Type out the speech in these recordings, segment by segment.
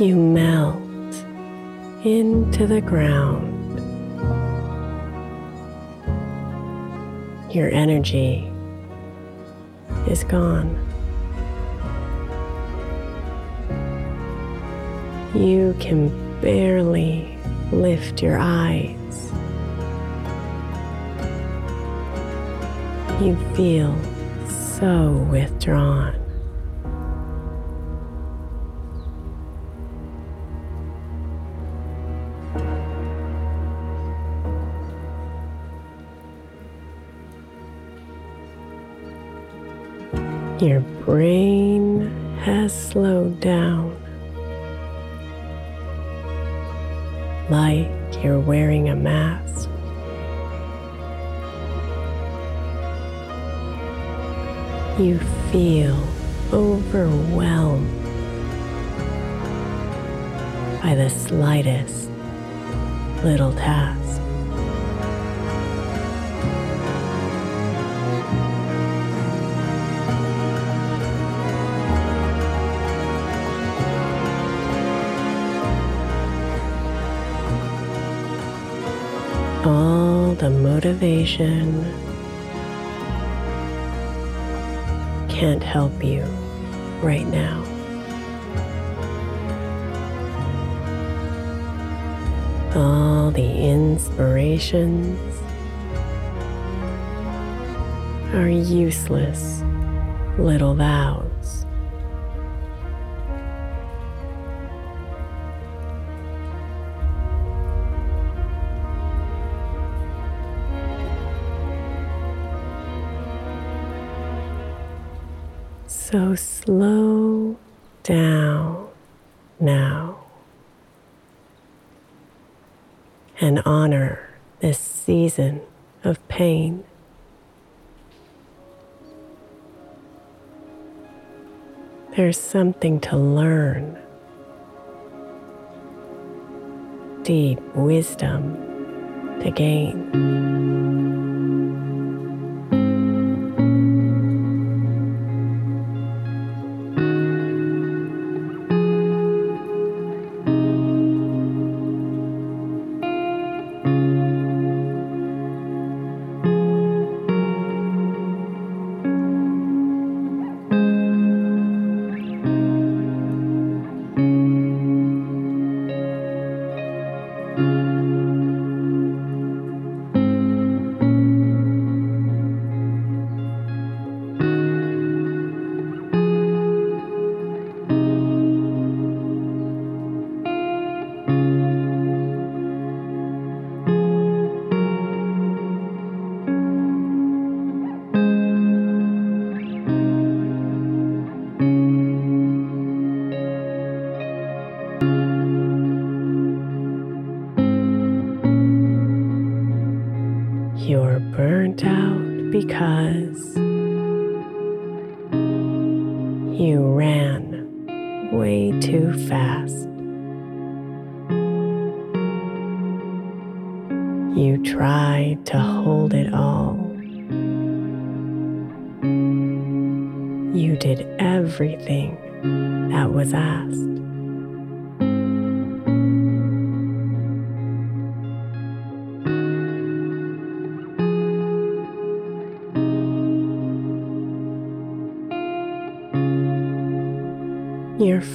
You melt into the ground. Your energy is gone. You can barely lift your eyes. You feel so withdrawn. Your brain has slowed down. Like you're wearing a mask. You feel overwhelmed by the slightest little task. all the motivation can't help you right now. All the inspirations are useless little thou. So slow down now and honor this season of pain. There's something to learn, deep wisdom to gain. You ran way too fast. You tried to hold it all. You did everything that was asked.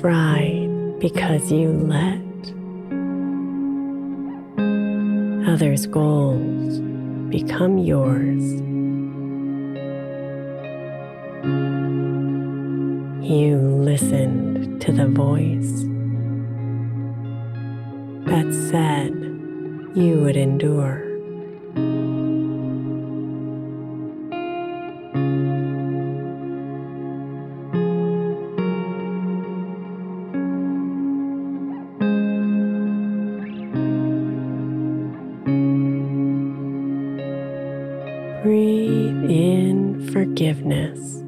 Fried because you let others' goals become yours. You listened to the voice that said you would endure. Breathe in forgiveness.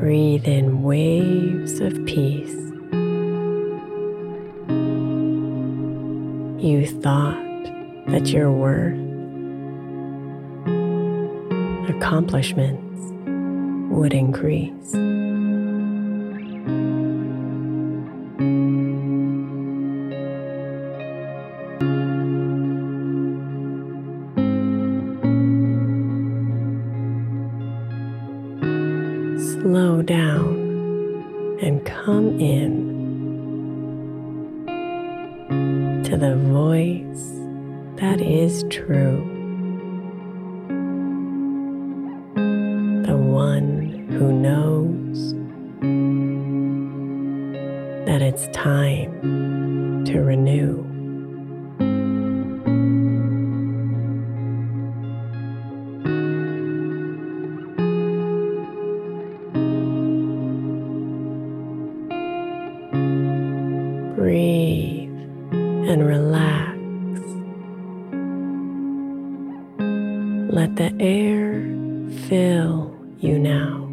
Breathe in waves of peace. You thought that your worth, accomplishments would increase. Slow down and come in to the voice that is true, the one who knows that it's time to renew. Breathe and relax. Let the air fill you now.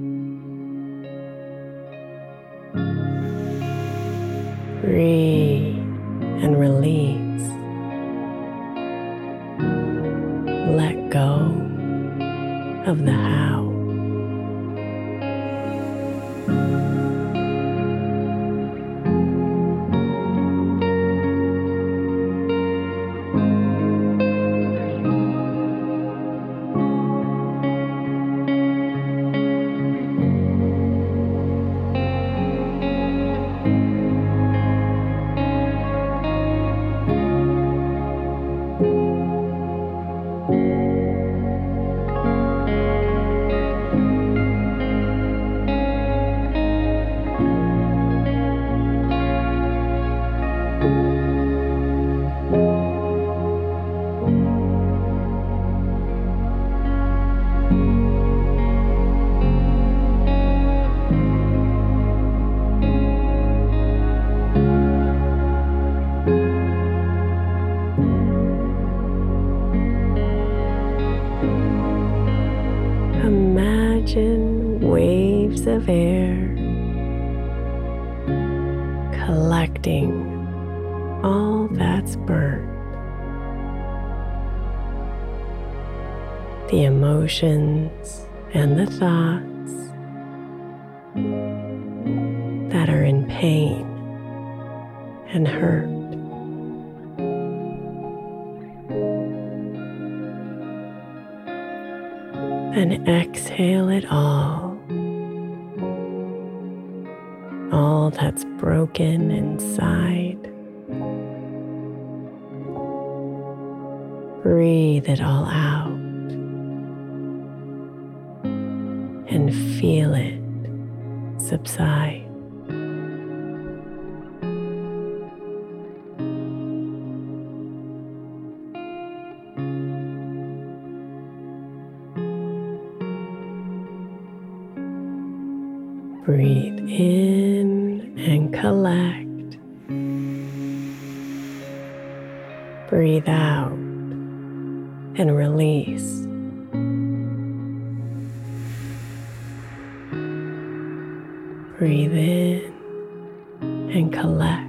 Of air collecting all that's burnt. The emotions and the thoughts that are in pain and hurt. And exhale it all. All that's broken inside. Breathe it all out and feel it subside. Breathe in collect. Breathe out and release. Breathe in and collect.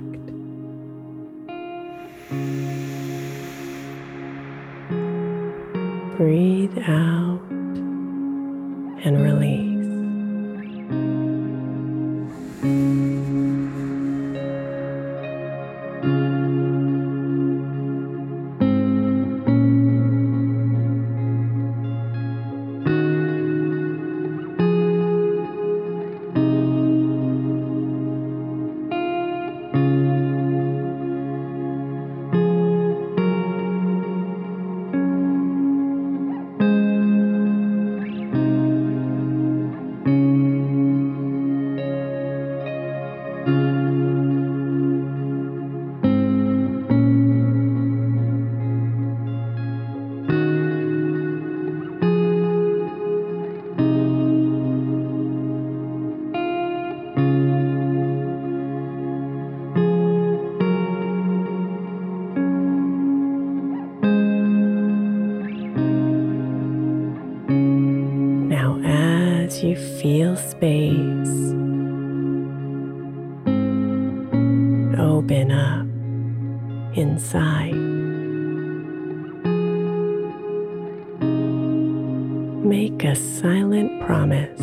Make a silent promise.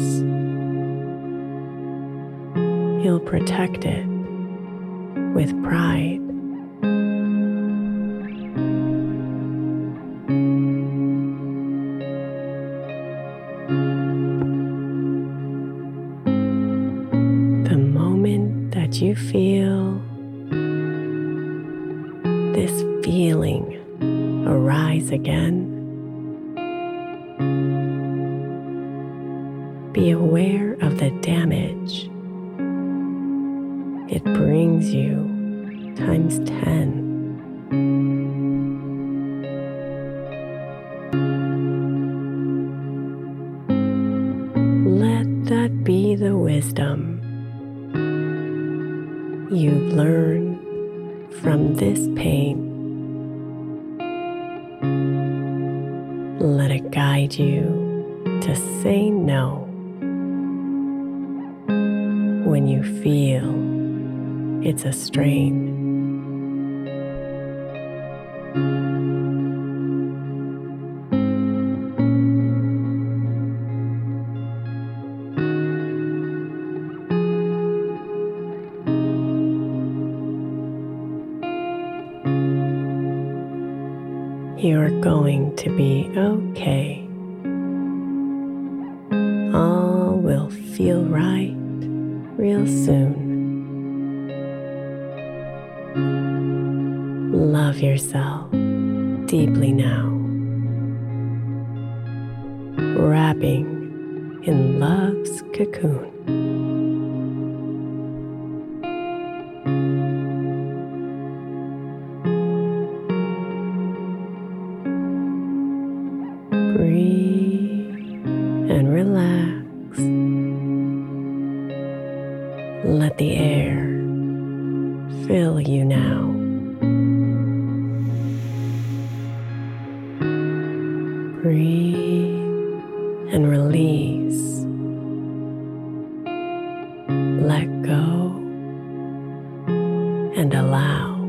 You'll protect it with pride. Be aware of the damage it brings you times 10. Let that be the wisdom you've learned from this pain. Let it guide you to say no when you feel it's a strain. You're going to be Wrapping in love's cocoon. Let go, and allow.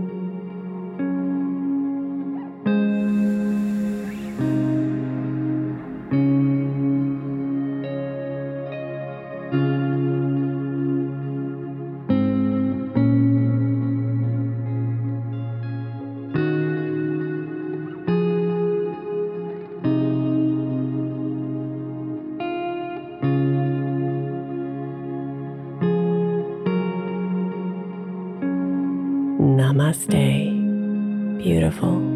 Namaste, beautiful.